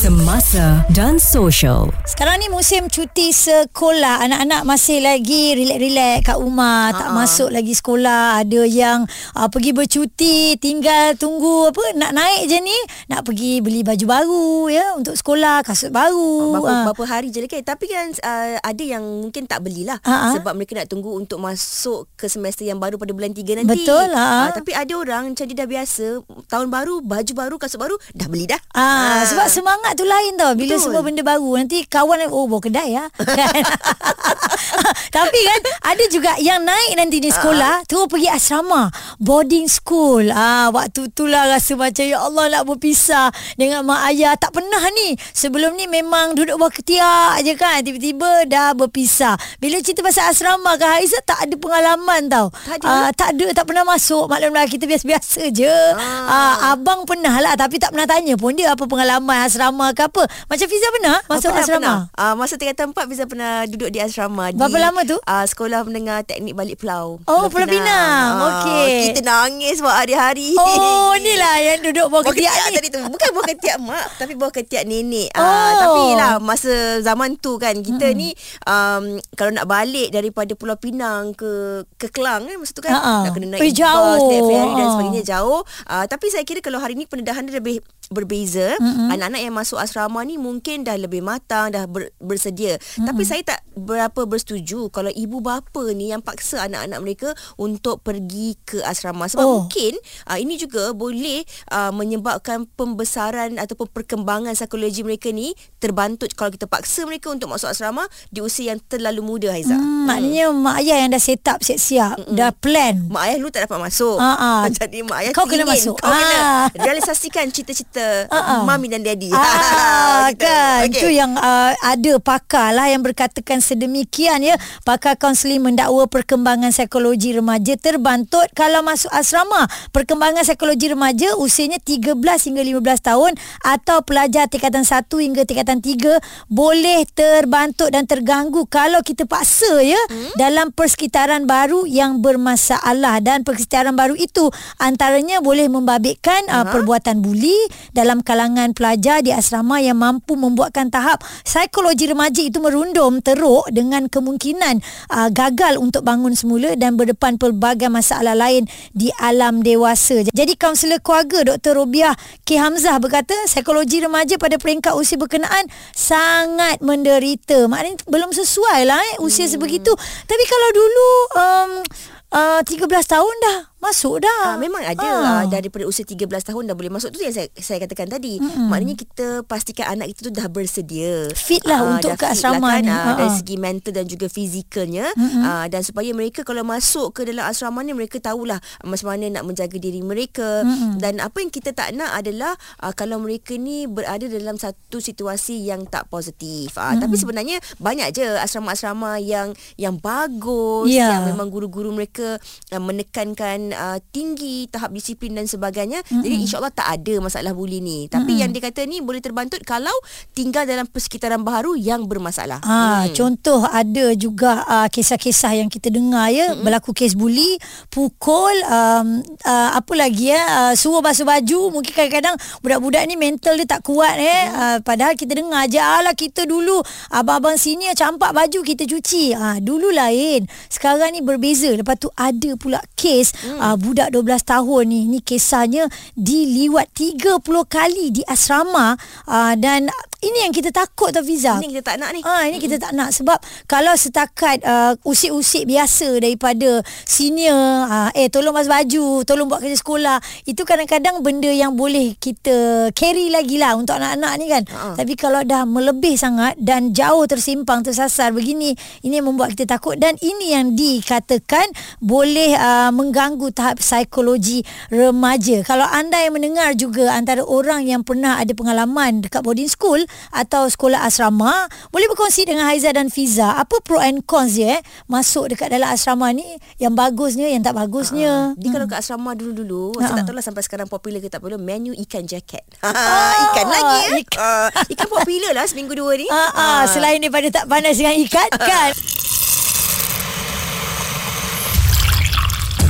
Semasa dan social. Sekarang ni musim cuti sekolah Anak-anak masih lagi relax-relax kat rumah uh-huh. Tak masuk lagi sekolah Ada yang uh, pergi bercuti Tinggal tunggu apa Nak naik je ni Nak pergi beli baju baru ya Untuk sekolah Kasut baru Berapa, uh. berapa hari je lagi Tapi kan uh, ada yang mungkin tak belilah uh-huh. Sebab mereka nak tunggu untuk masuk ke semester yang baru pada bulan 3 nanti Betul lah uh, Tapi ada orang macam dia dah biasa Tahun baru baju baru kasut baru dah beli dah. Ah, ah. sebab semangat tu lain tau bila Betul. semua benda baru. Nanti kawan oh bawa kedai ya. Tapi kan ada juga yang naik nanti di sekolah uh terus pergi asrama, boarding school. Ah waktu tu lah rasa macam ya Allah nak berpisah dengan mak ayah. Tak pernah ni. Sebelum ni memang duduk bawah ketiak je kan. Tiba-tiba dah berpisah. Bila cerita pasal asrama kan Haizat tak ada pengalaman tau. Tak ada. Ah, tak ada tak pernah masuk. Maklum lah kita biasa-biasa je. Ah. Ah, abang pernah lah tapi tak pernah tanya pun dia apa pengalaman asrama ke apa. Macam Fiza pernah masuk pernah, asrama? Pernah. Uh, masa tingkatan 4 Fiza pernah duduk di asrama. Berapa di, lama tu? Uh, sekolah mendengar teknik balik pulau. Oh, Pulau Pinang. Pinang. Uh, Okey. Kita nangis buat hari-hari. Oh, ni lah yang duduk bawah ketiak, ketiak ni. Tadi tu. Bukan bawah ketiak mak tapi bawah ketiak nenek. Uh, oh. Tapi lah masa zaman tu kan kita hmm. ni um, kalau nak balik daripada Pulau Pinang ke ke Kelang kan masa tu kan uh-uh. nak kena naik eh, jauh. bus, naik ferry dan sebagainya jauh. Uh, tapi saya kira kalau hari ni pendedahan dia lebih berbeza mm-hmm. anak-anak yang masuk asrama ni mungkin dah lebih matang dah ber, bersedia mm-hmm. tapi saya tak berapa bersetuju kalau ibu bapa ni yang paksa anak-anak mereka untuk pergi ke asrama sebab oh. mungkin uh, ini juga boleh uh, menyebabkan pembesaran ataupun perkembangan psikologi mereka ni terbantut kalau kita paksa mereka untuk masuk asrama di usia yang terlalu muda Haiza mm, hmm. maknanya mak ayah yang dah set up siap-siap mm-hmm. dah plan mak ayah lu tak dapat masuk uh-uh. jadi mak ayah kau kena masuk kau uh. kena realisasikan cita-cita kata uh-uh. mami dan daddy. Ah, kan. Itu okay. yang uh, ada pakar lah yang berkatakan sedemikian ya. Pakar kaunseling mendakwa perkembangan psikologi remaja terbantut kalau masuk asrama. Perkembangan psikologi remaja usianya 13 hingga 15 tahun atau pelajar tingkatan 1 hingga tingkatan 3 boleh terbantut dan terganggu kalau kita paksa ya hmm? dalam persekitaran baru yang bermasalah dan persekitaran baru itu antaranya boleh membabitkan uh, perbuatan buli dalam kalangan pelajar di asrama yang mampu membuatkan tahap psikologi remaja itu merundum teruk dengan kemungkinan uh, gagal untuk bangun semula dan berdepan pelbagai masalah lain di alam dewasa. Jadi kaunselor keluarga Dr. Robiah K. Hamzah berkata psikologi remaja pada peringkat usia berkenaan sangat menderita. Maknanya belum sesuai lah eh, usia hmm. sebegitu. Tapi kalau dulu um, uh, 13 tahun dah Masuk dah. Uh, memang ada ha. uh, daripada usia 13 tahun dah boleh masuk tu yang saya saya katakan tadi. Mm-hmm. Maknanya kita pastikan anak itu tu dah bersedia. Fit lah uh, untuk ke asrama lah kan, ni. Uh, dari segi mental dan juga fizikalnya mm-hmm. uh, dan supaya mereka kalau masuk ke dalam asrama ni mereka tahulah macam mana nak menjaga diri mereka mm-hmm. dan apa yang kita tak nak adalah uh, kalau mereka ni berada dalam satu situasi yang tak positif. Uh, mm-hmm. tapi sebenarnya banyak je asrama-asrama yang yang bagus yeah. yang memang guru-guru mereka uh, menekankan uh, tinggi tahap disiplin dan sebagainya mm-hmm. jadi insyaallah tak ada masalah buli ni tapi mm-hmm. yang dia kata ni boleh terbantut kalau tinggal dalam persekitaran baru yang bermasalah ha hmm. contoh ada juga uh, kisah-kisah yang kita dengar ya mm-hmm. berlaku kes buli pukul um, uh, apa lagi ya uh, suruh basuh baju mungkin kadang-kadang budak-budak ni mental dia tak kuat eh mm-hmm. uh, padahal kita dengar je alah kita dulu abang-abang sini campak baju kita cuci ha dulu lain sekarang ni berbeza lepas tu ada pula kes mm uh, budak 12 tahun ni ni kisahnya diliwat 30 kali di asrama uh, dan ini yang kita takut tau Fiza. Ini kita tak nak ni. Ha, ini kita tak nak sebab kalau setakat uh, usik-usik biasa daripada senior, uh, eh tolong basuh baju, tolong buat kerja sekolah, itu kadang-kadang benda yang boleh kita carry lagi lah untuk anak-anak ni kan. Uh-huh. Tapi kalau dah melebih sangat dan jauh tersimpang, tersasar begini, ini yang membuat kita takut dan ini yang dikatakan boleh uh, mengganggu tahap psikologi remaja. Kalau anda yang mendengar juga antara orang yang pernah ada pengalaman dekat boarding school, atau sekolah asrama boleh berkongsi dengan Haiza dan Fiza apa pro and cons dia eh masuk dekat dalam asrama ni yang bagusnya yang tak bagusnya uh, hmm. kalau ke asrama dulu-dulu uh-huh. saya tak tahu lah sampai sekarang popular ke tak popular menu ikan jacket oh, ikan lagi eh ikan, uh, ikan popular lah seminggu dua ni uh, uh. selain daripada tak panas dengan ikan kan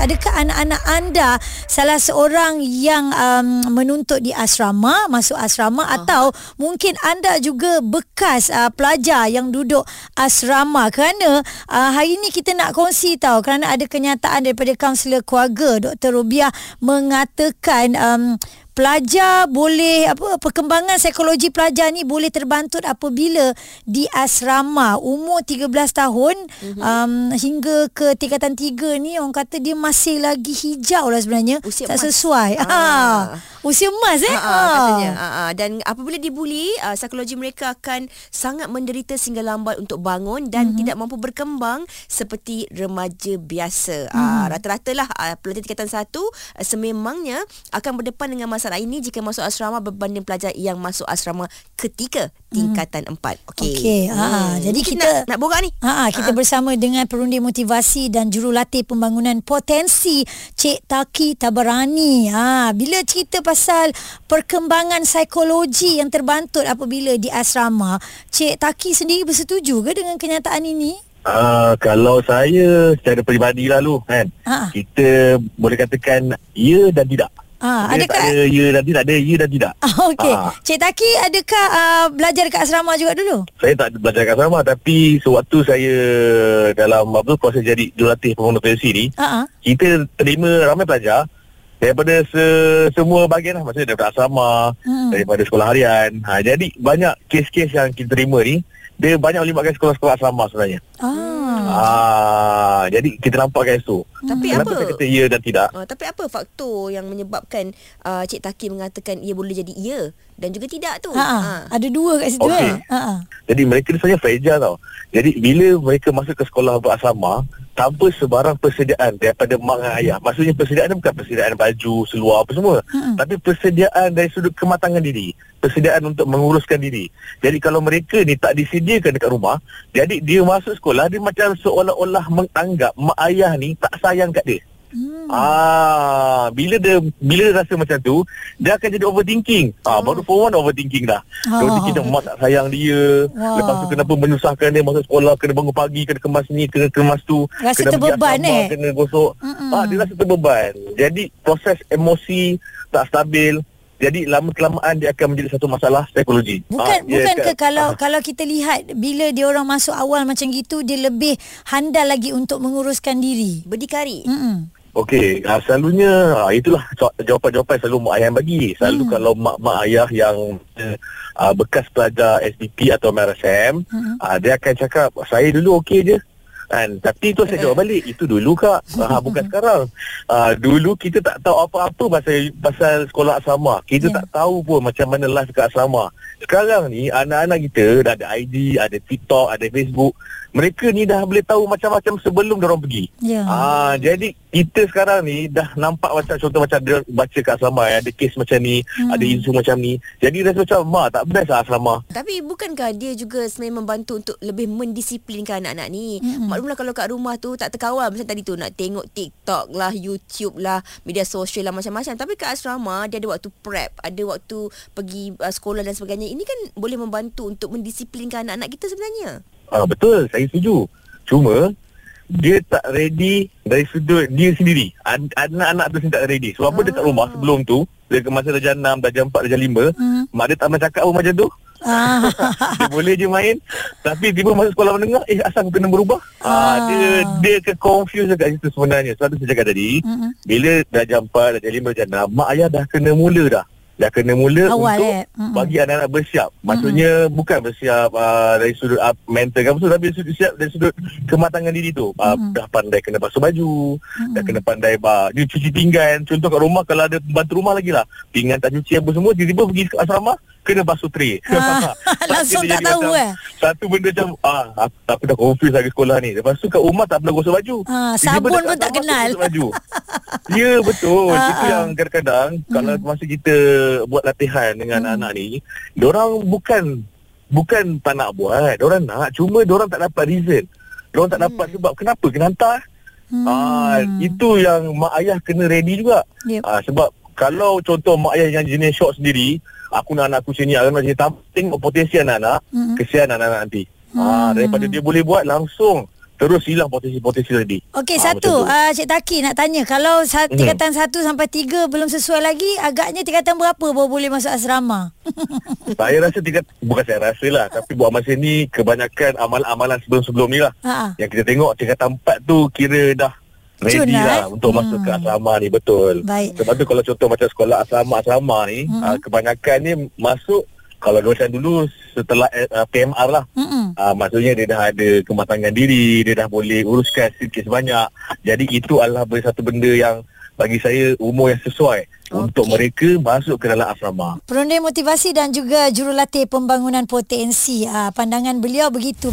Adakah anak-anak anda salah seorang yang um, menuntut di asrama, masuk asrama uh atau mungkin anda juga bekas uh, pelajar yang duduk asrama kerana uh, hari ini kita nak kongsi tahu kerana ada kenyataan daripada kaunselor keluarga Dr. Rubiah mengatakan um, pelajar boleh apa perkembangan psikologi pelajar ni boleh terbantu apabila di asrama umur 13 tahun mm-hmm. um, hingga ke tingkatan 3 ni orang kata dia masih lagi hijau lah sebenarnya Usia tak emas. sesuai ha. Ah. usia emas eh Ha, ha, katanya. Ha, ha. Dan apabila dibuli, uh, psikologi mereka akan sangat menderita sehingga lambat untuk bangun dan mm-hmm. tidak mampu berkembang seperti remaja biasa. Mm. Uh, rata-rata lah uh, pelajar tingkatan satu uh, sememangnya akan berdepan dengan masalah ini jika masuk asrama berbanding pelajar yang masuk asrama ketika tingkatan empat. Okey. Okey, ha, jadi Mungkin kita- nak, nak borak ni. Ha, kita bersama dengan perundi motivasi dan jurulatih pembangunan potensi Cik Taki Tabarani. Ha, bila cerita pasal perkembangan psikologi yang terbantut apabila di asrama, Cik Taki sendiri bersetuju ke dengan kenyataan ini? Uh, kalau saya secara peribadi lalu kan Ha. kita boleh katakan ya dan tidak. Ha, Dia adakah tak ada ya dan tidak, ada ya dan tidak. Ah, Okey. Ah. Cik Taki adakah uh, belajar dekat asrama juga dulu? Saya tak belajar kat asrama tapi sewaktu saya dalam apa proses jadi jurulatih pembangunan potensi ni, Ha ah. kita terima ramai pelajar daripada se, semua bahagian lah maksudnya daripada asrama, Hmm. daripada sekolah harian. Ha, jadi banyak kes-kes yang kita terima ni dia banyak melibatkan sekolah-sekolah asrama sebenarnya. Ah. Ah, jadi kita nampak kat situ. Tapi Kenapa apa? saya kata ya dan tidak? Uh, tapi apa faktor yang menyebabkan uh, Cik Taki mengatakan ia boleh jadi ya dan juga tidak tu? Ha ah. Ada dua kat situ Okey. eh. Ha ah. Jadi mereka ni sebenarnya fragile tau. Jadi bila mereka masuk ke sekolah berasrama, tanpa sebarang persediaan daripada mak dan ayah. Maksudnya persediaan ni bukan persediaan baju, seluar apa semua. Mm-mm. Tapi persediaan dari sudut kematangan diri. Persediaan untuk menguruskan diri. Jadi kalau mereka ni tak disediakan dekat rumah, jadi dia masuk sekolah, dia macam seolah-olah menganggap mak ayah ni tak sayang kat dia. Hmm. Ah, bila dia bila dia rasa macam tu, dia akan jadi overthinking. Ah, baru for one overthinking dah. Ah. Dia overthinking dah mak tak sayang dia. Wah. Lepas tu kenapa menyusahkan dia masuk sekolah, kena bangun pagi, kena kemas ni, kena kemas tu, Rasa kena terbeban, eh? kena gosok. Mm-mm. Ah, dia rasa terbeban. Jadi proses emosi tak stabil. Jadi lama kelamaan dia akan menjadi satu masalah psikologi. Bukan dia bukan ke kalau ah. kalau kita lihat bila dia orang masuk awal macam gitu dia lebih handal lagi untuk menguruskan diri. Berdikari. Hmm. Okey, uh, selalunya uh, itulah jaw- jawapan-jawapan selalu mak ayah bagi. Selalu hmm. kalau mak-mak ayah yang uh, bekas pelajar SPP atau MRSM, hmm. uh, dia akan cakap, saya dulu okey je. Kan? Tapi tu saya jawab balik, itu dulu kak, uh, bukan sekarang. Uh, dulu kita tak tahu apa-apa pasal pasal sekolah asrama. Kita Ya. tak tahu pun macam mana life dekat asrama. Sekarang ni anak-anak kita dah ada ID, ada TikTok, ada Facebook. Mereka ni dah boleh tahu macam-macam sebelum dia orang pergi. Ya. Ah, jadi kita sekarang ni dah nampak macam contoh macam dia baca kat asrama eh, ada kes macam ni, Hmm. hmm. ada isu macam ni. Jadi rasa macam mak tak best lah asrama. Tapi bukankah dia juga sebenarnya membantu untuk lebih mendisiplinkan anak-anak ni? Mm-mm. Maklumlah kalau kat rumah tu tak terkawal macam tadi tu nak tengok TikTok lah, YouTube lah, media sosial lah macam-macam. Tapi kat asrama dia ada waktu prep, ada waktu pergi uh, sekolah dan sebagainya. Ini kan boleh membantu untuk mendisiplinkan anak-anak kita sebenarnya. Ah, betul, saya setuju. Cuma dia tak ready dari sudut dia sendiri. An- Anak-anak tu sendiri tak ready. Sebab apa dekat rumah sebelum tu, dia ke masa darjah 6, darjah 4, darjah 5, Hmm. mak dia tak pernah cakap pun macam tu. Ah. dia boleh je main Tapi tiba masuk sekolah menengah Eh asal aku kena berubah ah. Ah. Dia dia ke confuse kat situ sebenarnya Sebab tu saya cakap tadi Mm-mm. Bila dah jam 4, dah jam 5, dah jam 6 Mak ayah dah kena mula dah Dah kena mula Awal, untuk eh? Mm-mm. bagi anak-anak bersiap. Maksudnya bukan bersiap uh, dari sudut uh, mental kan Tapi sudut siap dari sudut kematangan diri tu. Uh, Dah pandai kena basuh baju Dah kena pandai uh, Dia cuci pinggan. Contoh kat rumah kalau ada bantu rumah lagi lah. Pinggan tak cuci apa semua Tiba-tiba pergi ke asrama Kena basuh tray Ah, langsung Dia tak tahu, macam eh? Satu benda macam ah, aku, aku dah confuse lagi sekolah ni. Lepas tu kat rumah tak pernah gosok baju. Tiba-tiba sabun pun tak kenal. baju. Ya betul. Ah, Itu ah. yang kadang-kadang Kalau masa kita buat latihan dengan anak-anak ni Diorang bukan Bukan tak nak buat. Diorang nak Cuma diorang tak dapat reason. Diorang tak dapat sebab Kenapa? Kena hantar. Hmm. Ah, itu yang mak ayah kena ready juga. Yep. Ah, sebab kalau contoh mak ayah yang jenis short sendiri, aku nak anak aku sini, anak macam tengok potensi anak-anak, Mm-mm. kesian anak-anak nanti. Ah, daripada dia boleh buat langsung terus hilang potensi-potensi tadi. Okey, Ah, satu, uh, Cik Taki nak tanya. Kalau sa- Mhm. tingkatan satu sampai tiga belum sesuai lagi, agaknya tingkatan berapa baru boleh masuk asrama? Saya rasa tingkat bukan saya rasa lah tapi buat masa ni kebanyakan amalan-amalan sebelum-sebelum ni lah. Ha. Yang kita tengok tingkatan 4 tu kira dah ready Cun, lah eh? untuk masuk ke Hmm. asrama ni betul. Baik. Sebab tu kalau contoh macam sekolah asrama-asrama ni Hmm. uh, kebanyakan ni masuk kalau macam dulu setelah uh, PMR lah Mm-mm. Uh, maksudnya dia dah ada kematangan diri, dia dah boleh uruskan sedikit sebanyak. Jadi itu adalah satu benda yang bagi saya umur yang sesuai okay. untuk mereka masuk ke dalam asrama. Peronda motivasi dan juga jurulatih pembangunan potensi. Uh, pandangan beliau begitu.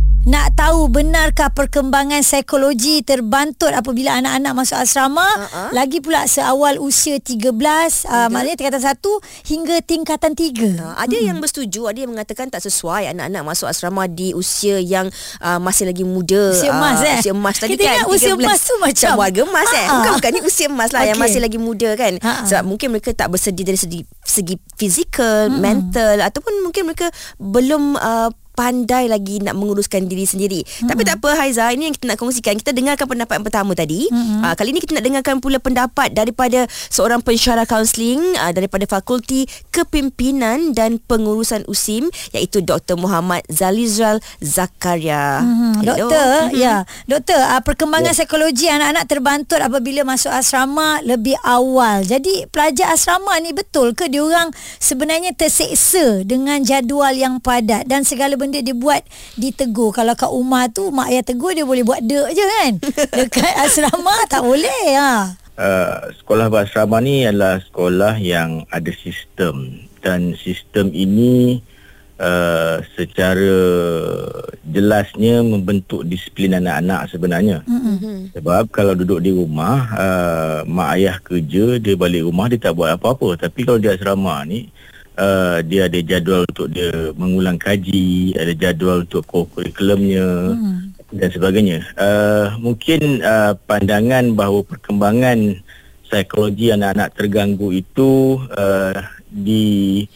Nak tahu benarkah perkembangan psikologi terbantut apabila anak-anak masuk asrama Uh-uh. lagi pula seawal usia 13 uh, maknanya tingkatan 1 hingga tingkatan 3. Uh, ada yang bersetuju, ada yang mengatakan tak sesuai anak-anak masuk asrama di usia yang uh, masih lagi muda. Usia emas, uh, eh? Usia emas tadi Kita kan. ingat usia 13. emas tu macam- warga emas eh. Ha-ha. Bukan bukan ni usia emas lah yang Okey. masih lagi muda kan. Ha-ha. Sebab mungkin mereka tak bersedia dari segi segi fizikal, mental ataupun mungkin mereka belum uh, pandai lagi nak menguruskan diri sendiri. Mm-hmm. Tapi tak apa Haiza, ini yang kita nak kongsikan. Kita dengarkan pendapat yang pertama tadi. Mm-hmm. Uh, kali ini kita nak dengarkan pula pendapat daripada seorang pensyarah kaunseling uh, daripada Fakulti Kepimpinan dan Pengurusan USIM iaitu Dr. Muhammad Zalizral Zakaria. Hmm, Hello. doktor, Mhm. ya. Doktor, uh, perkembangan psikologi anak-anak terbantut apabila masuk asrama lebih awal. Jadi pelajar asrama ni betul ke dia orang sebenarnya terseksa dengan jadual yang padat dan segala benda dia buat ditegur. Kalau kat rumah tu mak ayah tegur dia boleh buat dek je kan. Dekat asrama tak boleh ha. uh, sekolah berasrama ni adalah sekolah yang ada sistem dan sistem ini uh, secara jelasnya membentuk disiplin anak-anak sebenarnya. Mm-hmm. Sebab kalau duduk di rumah, uh, mak ayah kerja, dia balik rumah dia tak buat apa-apa. Tapi kalau di asrama ni Uh, dia ada jadual untuk dia mengulang kaji, ada jadual untuk kurikulumnya Hmm. dan sebagainya. Uh, mungkin uh, pandangan bahawa perkembangan psikologi anak-anak terganggu itu uh, di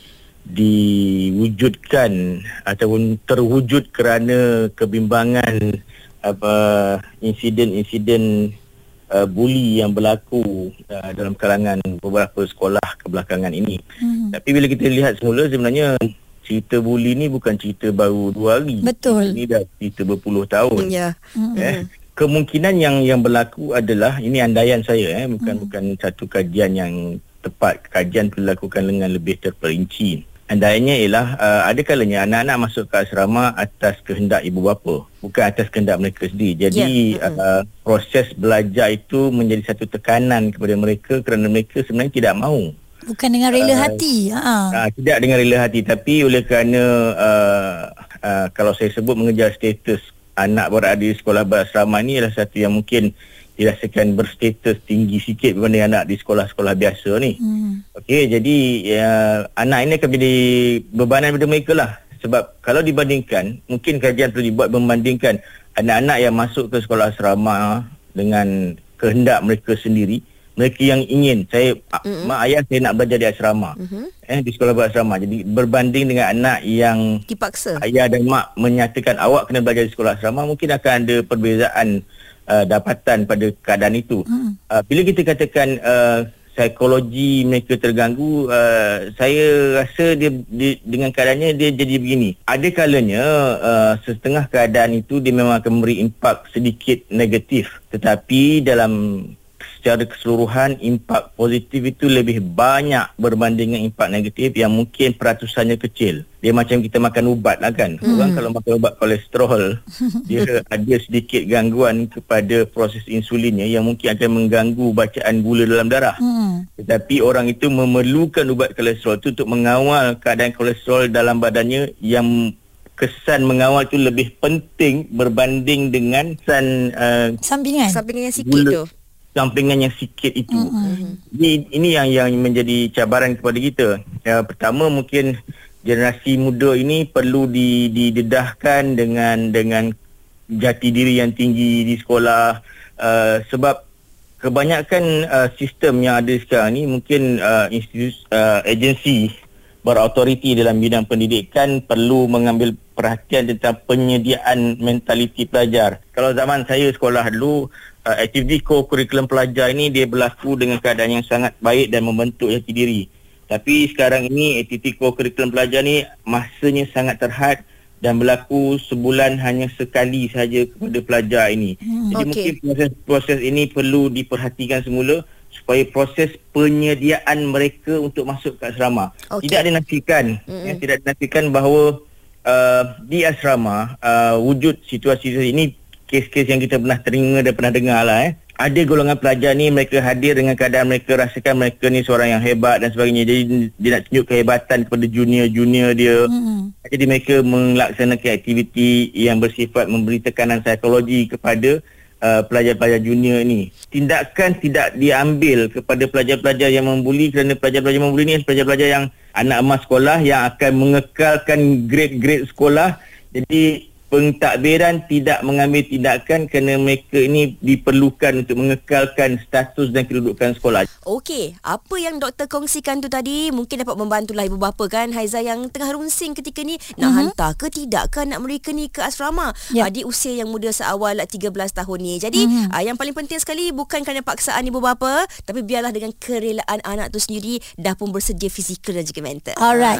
diwujudkan ataupun terwujud kerana kebimbangan apa insiden-insiden uh, bully yang berlaku uh, dalam kalangan beberapa sekolah kebelakangan ini. Hmm. Tapi bila kita lihat semula sebenarnya cerita bully ni bukan cerita baru dua hari. Betul. Ini dah cerita berpuluh tahun. Ya. Eh, kemungkinan yang yang berlaku adalah ini andaian saya eh bukan bukan satu kajian yang tepat. Kajian perlu dilakukan dengan lebih terperinci. Andainya ialah uh, ada kalanya anak-anak masuk ke asrama atas kehendak ibu bapa, bukan atas kehendak mereka sendiri. Jadi Ya, uh, proses belajar itu menjadi satu tekanan kepada mereka kerana mereka sebenarnya tidak mahu. Bukan dengan rela hati. Ha. Uh, tidak dengan rela hati tapi oleh kerana uh, uh, kalau saya sebut mengejar status anak berada di sekolah berasrama ni adalah satu yang mungkin dirasakan berstatus tinggi sikit berbanding anak di sekolah-sekolah biasa ni. Hmm. Okey, jadi ya, anak ini akan menjadi bebanan pada mereka lah. Sebab kalau dibandingkan, mungkin kajian perlu dibuat membandingkan anak-anak yang masuk ke sekolah asrama dengan kehendak mereka sendiri, mereka yang ingin, saya mm-hmm. mak ayah saya nak belajar di asrama. Mhm. Eh di sekolah berasrama. Jadi berbanding dengan anak yang Dipaksa. ayah dan mak menyatakan awak kena belajar di sekolah asrama, mungkin akan ada perbezaan uh, dapatan pada keadaan itu. Hmm. Uh, bila kita katakan uh, psikologi mereka terganggu, uh, saya rasa dia, dia dengan keadaannya dia jadi begini. Ada kalanya uh, setengah keadaan itu dia memang akan memberi impak sedikit negatif. Tetapi dalam secara keseluruhan impak positif itu lebih banyak berbanding dengan impak negatif yang mungkin peratusannya kecil. Dia macam kita makan ubat lah kan. Hmm. Orang kalau makan ubat kolesterol, dia ada sedikit gangguan kepada proses insulinnya yang mungkin akan mengganggu bacaan gula dalam darah. Hmm. Tetapi orang itu memerlukan ubat kolesterol itu untuk mengawal keadaan kolesterol dalam badannya yang kesan mengawal itu lebih penting berbanding dengan kesan uh, Sampingan. Sampingan yang sikit Gula. tu. Sampingan yang sikit itu. Mm-mm. Ini ini yang yang menjadi cabaran kepada kita. Yang pertama mungkin generasi muda ini perlu di, didedahkan dengan dengan jati diri yang tinggi di sekolah uh, sebab kebanyakan uh, sistem yang ada sekarang ni mungkin uh, institusi uh, agensi berautoriti dalam bidang pendidikan perlu mengambil perhatian tentang penyediaan mentaliti pelajar. Kalau zaman saya sekolah dulu, uh, aktiviti co-curriculum pelajar ini dia berlaku dengan keadaan yang sangat baik dan membentuk jati diri. Tapi sekarang ini aktiviti co-curriculum pelajar ni masanya sangat terhad dan berlaku sebulan hanya sekali saja kepada pelajar ini. Hmm, Jadi okay. mungkin proses-proses ini perlu diperhatikan semula supaya proses penyediaan mereka untuk masuk ke asrama okay. tidak dinafikan mm-hmm. ya, tidak dinafikan bahawa uh, di asrama uh, wujud situasi ini kes-kes yang kita pernah terima dan pernah dengar lah eh ada golongan pelajar ni mereka hadir dengan keadaan mereka rasakan mereka ni seorang yang hebat dan sebagainya jadi dia nak tunjuk kehebatan kepada junior-junior dia mm-hmm. jadi mereka melaksanakan aktiviti yang bersifat memberi tekanan psikologi kepada Uh, pelajar-pelajar junior ni. Tindakan tidak diambil kepada pelajar-pelajar yang membuli kerana pelajar-pelajar membuli ni pelajar-pelajar yang anak emas sekolah yang akan mengekalkan grade-grade sekolah. Jadi pentadbiran tidak mengambil tindakan kerana mereka ini diperlukan untuk mengekalkan status dan kedudukan sekolah. Okey, apa yang doktor kongsikan tu tadi mungkin dapat membantulah ibu bapa kan Haiza yang tengah runsing ketika ni nak uh-huh. hantar ke tidak ke anak mereka ni ke asrama yep. Uh, di usia yang muda seawal 13 tahun ni. Jadi uh, yang paling penting sekali bukan kerana paksaan ibu bapa tapi biarlah dengan kerelaan anak tu sendiri dah pun bersedia fizikal dan juga mental. Alright.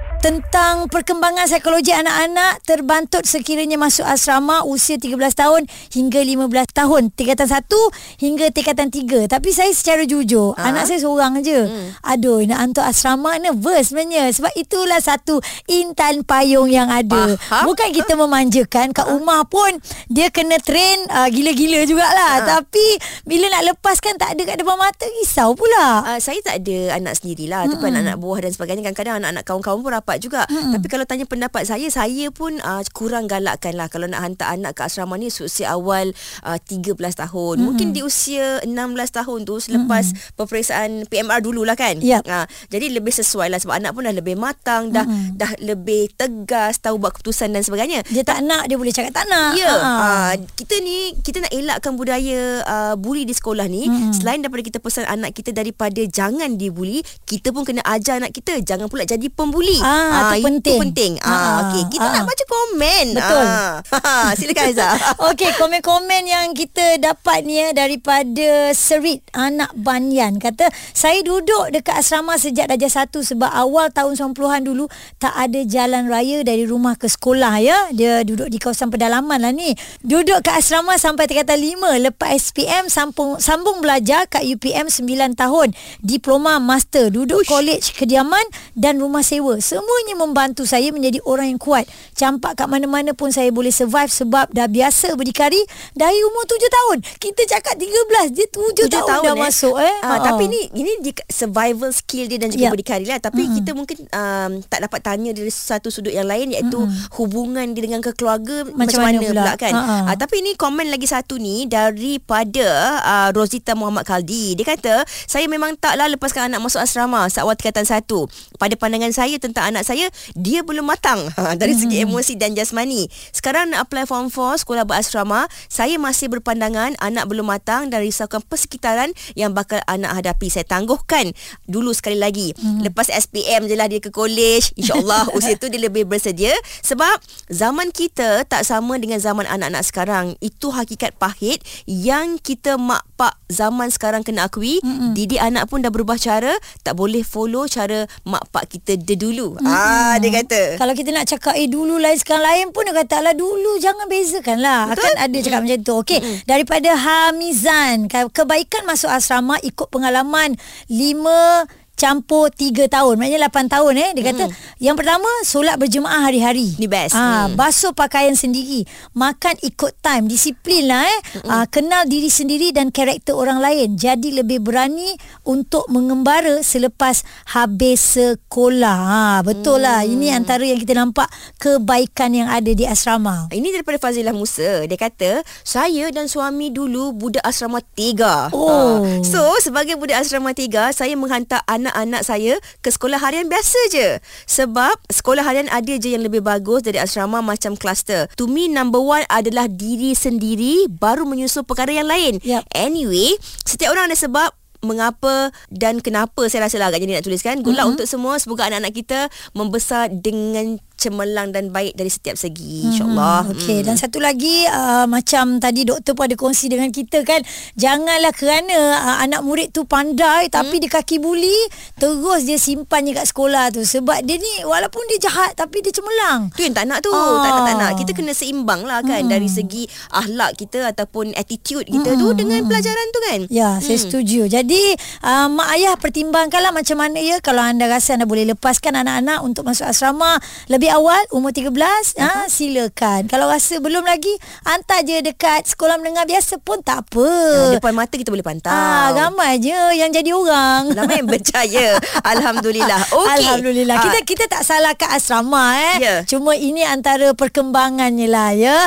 tentang perkembangan psikologi anak-anak terbantut sekiranya masuk asrama usia 13 tahun hingga 15 tahun. Tingkatan 1 hingga tingkatan 3 tapi saya secara jujur ha? anak saya seorang je. Hmm. aduh nak hantar asrama nervous sebenarnya. Sebab itulah satu intan payung yang ada. Faham? bukan kita memanjakan. Kat rumah pun dia kena train uh, gila-gila jugalah. Ha. tapi bila nak lepaskan tak ada kat depan mata risau pula. Uh, saya tak ada anak sendirilah. Hmm. ataupun anak-anak buah dan sebagainya. Kadang-kadang anak-anak kawan-kawan pun rapat pendapat juga. Hmm. Tapi kalau tanya pendapat saya, saya pun uh, kurang galakkan lah kalau nak hantar anak ke asrama ni usia awal uh, 13 tahun. Hmm. Mungkin di usia 16 tahun tu selepas hmm. peperiksaan PMR dululah kan. Yep. Uh, jadi lebih sesuai lah sebab anak pun dah lebih matang, dah hmm. dah lebih tegas, tahu buat keputusan dan sebagainya. Dia tak nak, dia boleh cakap tak nak. Ya. Uh, kita ni, kita nak elakkan budaya uh, bully di sekolah ni. Hmm. Selain daripada kita pesan anak kita daripada jangan dibuli, kita pun kena ajar anak kita jangan pula jadi pembuli. Ah. Ah, itu penting. Itu penting. Ah, ah okey. Kita ah. nak baca komen. Betul. Ah. Silakan Aiza. okey, komen-komen yang kita dapat ni ya daripada Serit anak Banyan kata, "Saya duduk dekat asrama sejak darjah 1 sebab awal tahun 90-an dulu tak ada jalan raya dari rumah ke sekolah ya. Dia duduk di kawasan pedalaman lah ni. Duduk kat asrama sampai tingkatan 5 lepas SPM sambung sambung belajar kat UPM 9 tahun. Diploma master, duduk Ush. college kediaman dan rumah sewa. Semua semuanya membantu saya menjadi orang yang kuat. Campak kat mana-mana pun saya boleh survive sebab dah biasa berdikari dari umur tujuh tahun. Kita cakap tiga belas, dia tujuh tahun, tahun dah eh. masuk eh. Uh, uh. Tapi ni ini survival skill dia dan juga yeah. berdikari lah. Tapi mm-hmm. kita mungkin um, tak dapat tanya dari satu sudut yang lain iaitu mm-hmm. hubungan dia dengan keluarga macam, macam mana, mana pula, pula kan. Uh-huh. Uh, tapi ini komen lagi satu ni daripada uh, Rosita Muhammad Kaldi. Dia kata, saya memang taklah lepaskan anak masuk asrama saat awal tingkatan satu. Pada pandangan saya tentang anak anak saya dia belum matang ha, dari segi hmm. emosi dan jasmani. Sekarang nak apply form 4 sekolah berasrama, saya masih berpandangan anak belum matang dan risaukan persekitaran yang bakal anak hadapi. Saya tangguhkan dulu sekali lagi. Hmm. Lepas SPM je lah dia ke college. InsyaAllah usia tu dia lebih bersedia. Sebab zaman kita tak sama dengan zaman anak-anak sekarang. Itu hakikat pahit yang kita mak pak zaman sekarang kena akui. Hmm. Didik anak pun dah berubah cara. Tak boleh follow cara mak pak kita dulu. Hmm. Ah dia kata. Kalau kita nak cakap eh dulu lain sekarang lain pun dia kata lah dulu jangan bezakan lah. Betul? Kan ada cakap mm. macam tu. Okey, mm. daripada Hamizan, kebaikan masuk asrama ikut pengalaman lima campur 3 tahun. Maknanya 8 tahun eh. Dia kata yang pertama solat berjemaah hari-hari. Ni best. Ah, Hmm. basuh pakaian sendiri, makan ikut time, disiplin lah eh. Ah, kenal diri sendiri dan karakter orang lain. Jadi lebih berani untuk mengembara selepas habis sekolah. Ha, betul lah. Ini antara yang kita nampak kebaikan yang ada di asrama. Ini daripada Fazilah Musa. Dia kata, saya dan suami dulu budak asrama tiga. Oh. Ah, so, sebagai budak asrama tiga, saya menghantar anak-anak saya ke sekolah harian biasa je. Sebab sekolah harian ada je yang lebih bagus dari asrama macam kluster. To me, number one adalah diri sendiri baru menyusul perkara yang lain. Yap. Anyway, setiap orang ada sebab mengapa dan kenapa saya rasa lah agaknya dia nak tuliskan. Good luck Mm-hmm. untuk semua. Semoga anak-anak kita membesar dengan cemerlang dan baik dari setiap segi. InsyaAllah. Hmm, Okey dan satu lagi uh, macam tadi doktor pun ada kongsi dengan kita kan janganlah kerana uh, anak murid tu pandai tapi dia kaki buli terus dia simpannya kat sekolah tu sebab dia ni walaupun dia jahat tapi dia cemerlang. Tu yang tak nak tu Ah. Tak nak tak nak Kita kena seimbang lah kan Dari segi Ahlak kita Ataupun attitude kita tu Dengan pelajaran tu kan Ya, saya setuju. Jadi, uh, mak ayah pertimbangkanlah macam mana ya kalau anda rasa anda boleh lepaskan anak-anak untuk masuk asrama lebih awal umur 13, ha, silakan. Kalau rasa belum lagi, hantar je dekat sekolah menengah biasa pun tak apa. Depan mata kita boleh pantau Ah, ramai je yang jadi orang. Ramai yang berjaya Alhamdulillah Okey Alhamdulillah. Ah, Kita kita tak salahkan asrama eh. Ya. Cuma ini antara perkembangannya lah ya.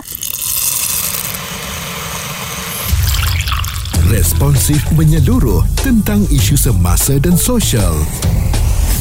Responsif menyeluruh tentang isu semasa dan sosial.